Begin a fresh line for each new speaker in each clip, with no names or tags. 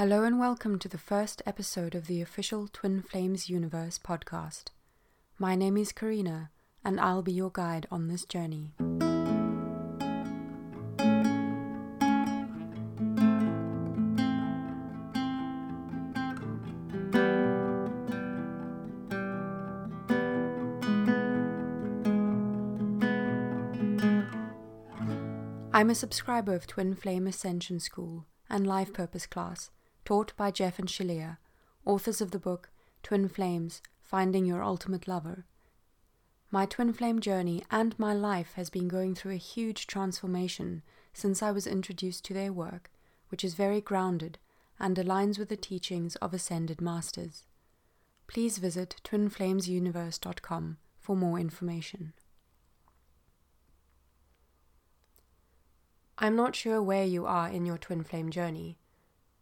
Hello and welcome to the first episode of the official Twin Flames Universe podcast. My name is Karina, and I'll be your guide on this journey. I'm a subscriber of Twin Flame Ascension School and Life Purpose class taught by Jeff and Shaleia, authors of the book Twin Flames Finding Your Ultimate Lover. My twin flame journey and my life has been going through a huge transformation since I was introduced to their work, which is very grounded and aligns with the teachings of ascended masters. Please visit twinflamesuniverse.com for more information. I'm not sure where you are in your twin flame journey,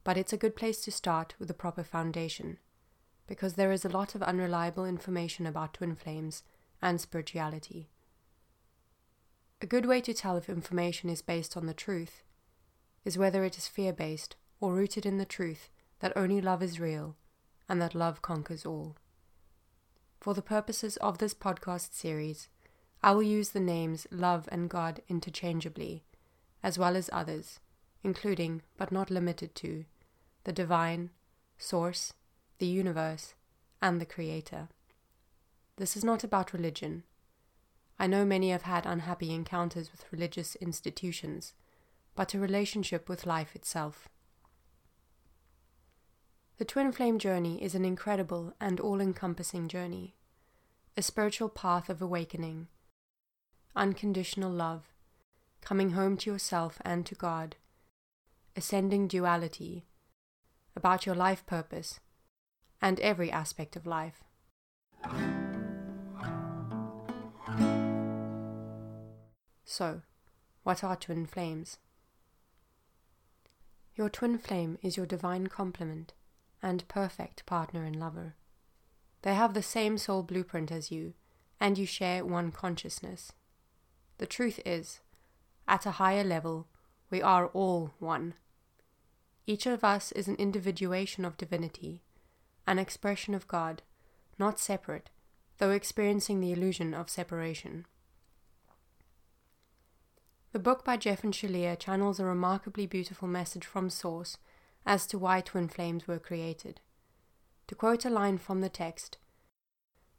but it's a good place to start with a proper foundation, because there is a lot of unreliable information about twin flames and spirituality. A good way to tell if information is based on the truth is whether it is fear based or rooted in the truth that only love is real and that love conquers all. For the purposes of this podcast series, I will use the names love and God interchangeably, as well as others, including, but not limited to, the divine, source, the universe, and the creator. This is not about religion. I know many have had unhappy encounters with religious institutions, but a relationship with life itself. The twin flame journey is an incredible and all encompassing journey, a spiritual path of awakening, unconditional love, coming home to yourself and to God, ascending duality, about your life purpose, and every aspect of life. So, what are twin flames? Your twin flame is your divine complement and perfect partner and lover. They have the same soul blueprint as you, and you share one consciousness. The truth is, at a higher level, we are all one. Each of us is an individuation of divinity, an expression of God, not separate, though experiencing the illusion of separation. The book by Jeff and Shaleia channels a remarkably beautiful message from Source as to why twin flames were created. To quote a line from the text,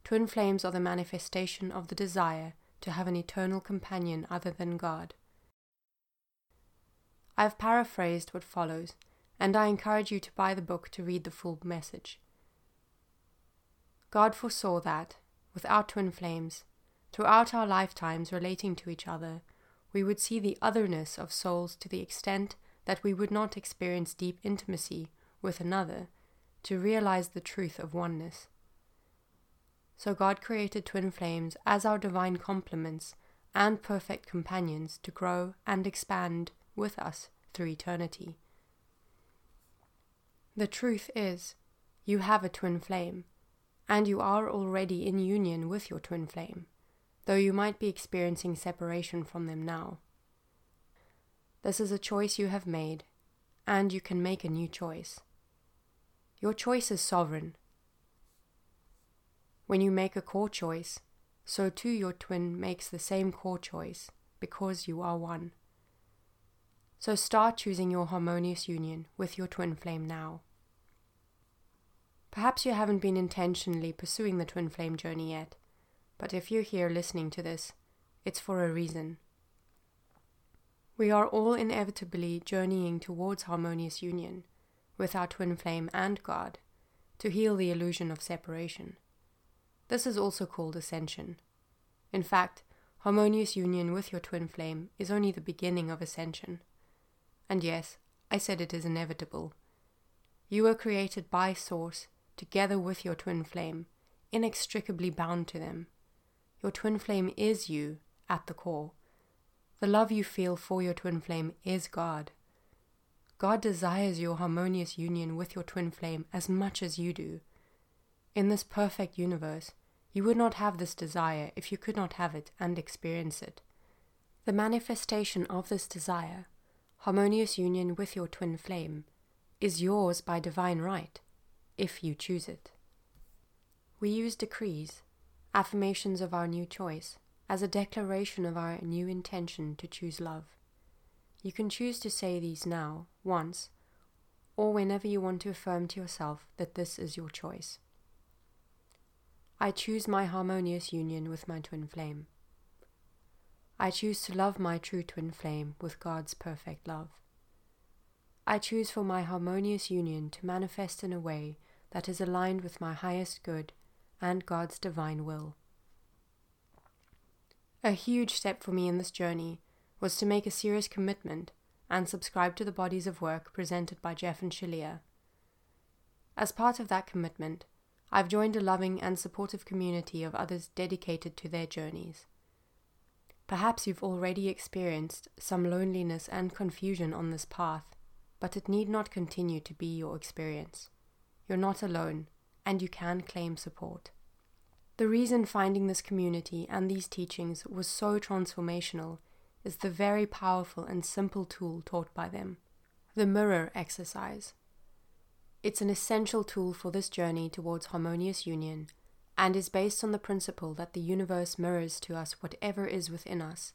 Twin flames are the manifestation of the desire to have an eternal companion other than God. I have paraphrased what follows, and I encourage you to buy the book to read the full message. God foresaw that, without twin flames, throughout our lifetimes relating to each other, we would see the otherness of souls to the extent that we would not experience deep intimacy with another to realize the truth of oneness. So God created twin flames as our divine complements and perfect companions to grow and expand with us through eternity. The truth is, you have a twin flame, and you are already in union with your twin flame, though you might be experiencing separation from them now. This is a choice you have made, and you can make a new choice. Your choice is sovereign. When you make a core choice, so too your twin makes the same core choice because you are one. So start choosing your harmonious union with your twin flame now. Perhaps you haven't been intentionally pursuing the twin flame journey yet, but if you're here listening to this, it's for a reason. We are all inevitably journeying towards harmonious union with our twin flame and God to heal the illusion of separation. This is also called ascension. In fact, harmonious union with your twin flame is only the beginning of ascension. And yes, I said it is inevitable. You were created by Source together with your twin flame, inextricably bound to them. Your twin flame is you at the core. The love you feel for your twin flame is God. God desires your harmonious union with your twin flame as much as you do. In this perfect universe, you would not have this desire if you could not have it and experience it. The manifestation of this desire harmonious union with your twin flame, is yours by divine right, if you choose it. We use decrees, affirmations of our new choice, as a declaration of our new intention to choose love. You can choose to say these now, once, or whenever you want to affirm to yourself that this is your choice. I choose my harmonious union with my twin flame. I choose to love my true twin flame with God's perfect love. I choose for my harmonious union to manifest in a way that is aligned with my highest good and God's divine will. A huge step for me in this journey was to make a serious commitment and subscribe to the bodies of work presented by Jeff and Shaleia. As part of that commitment, I've joined a loving and supportive community of others dedicated to their journeys. Perhaps you've already experienced some loneliness and confusion on this path, but it need not continue to be your experience. You're not alone, and you can claim support. The reason finding this community and these teachings was so transformational is the very powerful and simple tool taught by them the mirror exercise. It's an essential tool for this journey towards harmonious union and is based on the principle that the universe mirrors to us whatever is within us.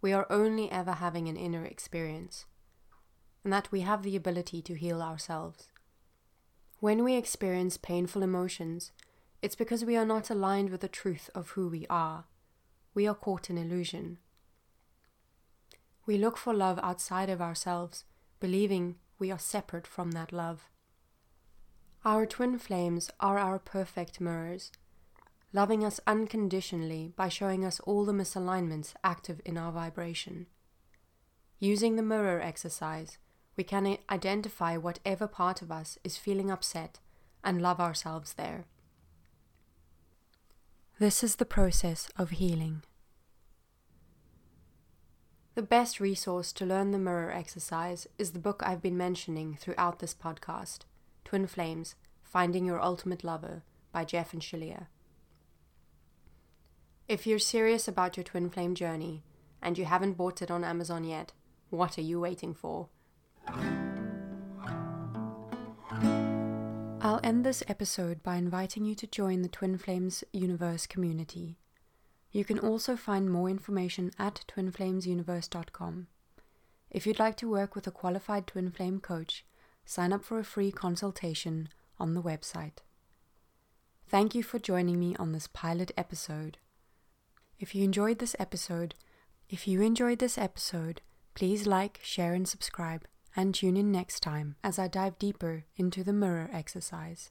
We are only ever having an inner experience, and that we have the ability to heal ourselves. When we experience painful emotions, it's because we are not aligned with the truth of who we are. We are caught in illusion. We look for love outside of ourselves, believing we are separate from that love. Our twin flames are our perfect mirrors, loving us unconditionally by showing us all the misalignments active in our vibration. Using the mirror exercise, we can identify whatever part of us is feeling upset and love ourselves there. This is the process of healing. The best resource to learn the mirror exercise is the book I've been mentioning throughout this podcast Twin Flames Finding Your Ultimate Lover by Jeff and Shaleia. If you're serious about your twin flame journey and you haven't bought it on Amazon yet, what are you waiting for? I'll end this episode by inviting you to join the Twin Flames Universe community. You can also find more information at twinflamesuniverse.com. If you'd like to work with a qualified twin flame coach, sign up for a free consultation on the website. Thank you for joining me on this pilot episode. If you enjoyed this episode, if you enjoyed this episode, please like, share and subscribe and tune in next time as I dive deeper into the mirror exercise.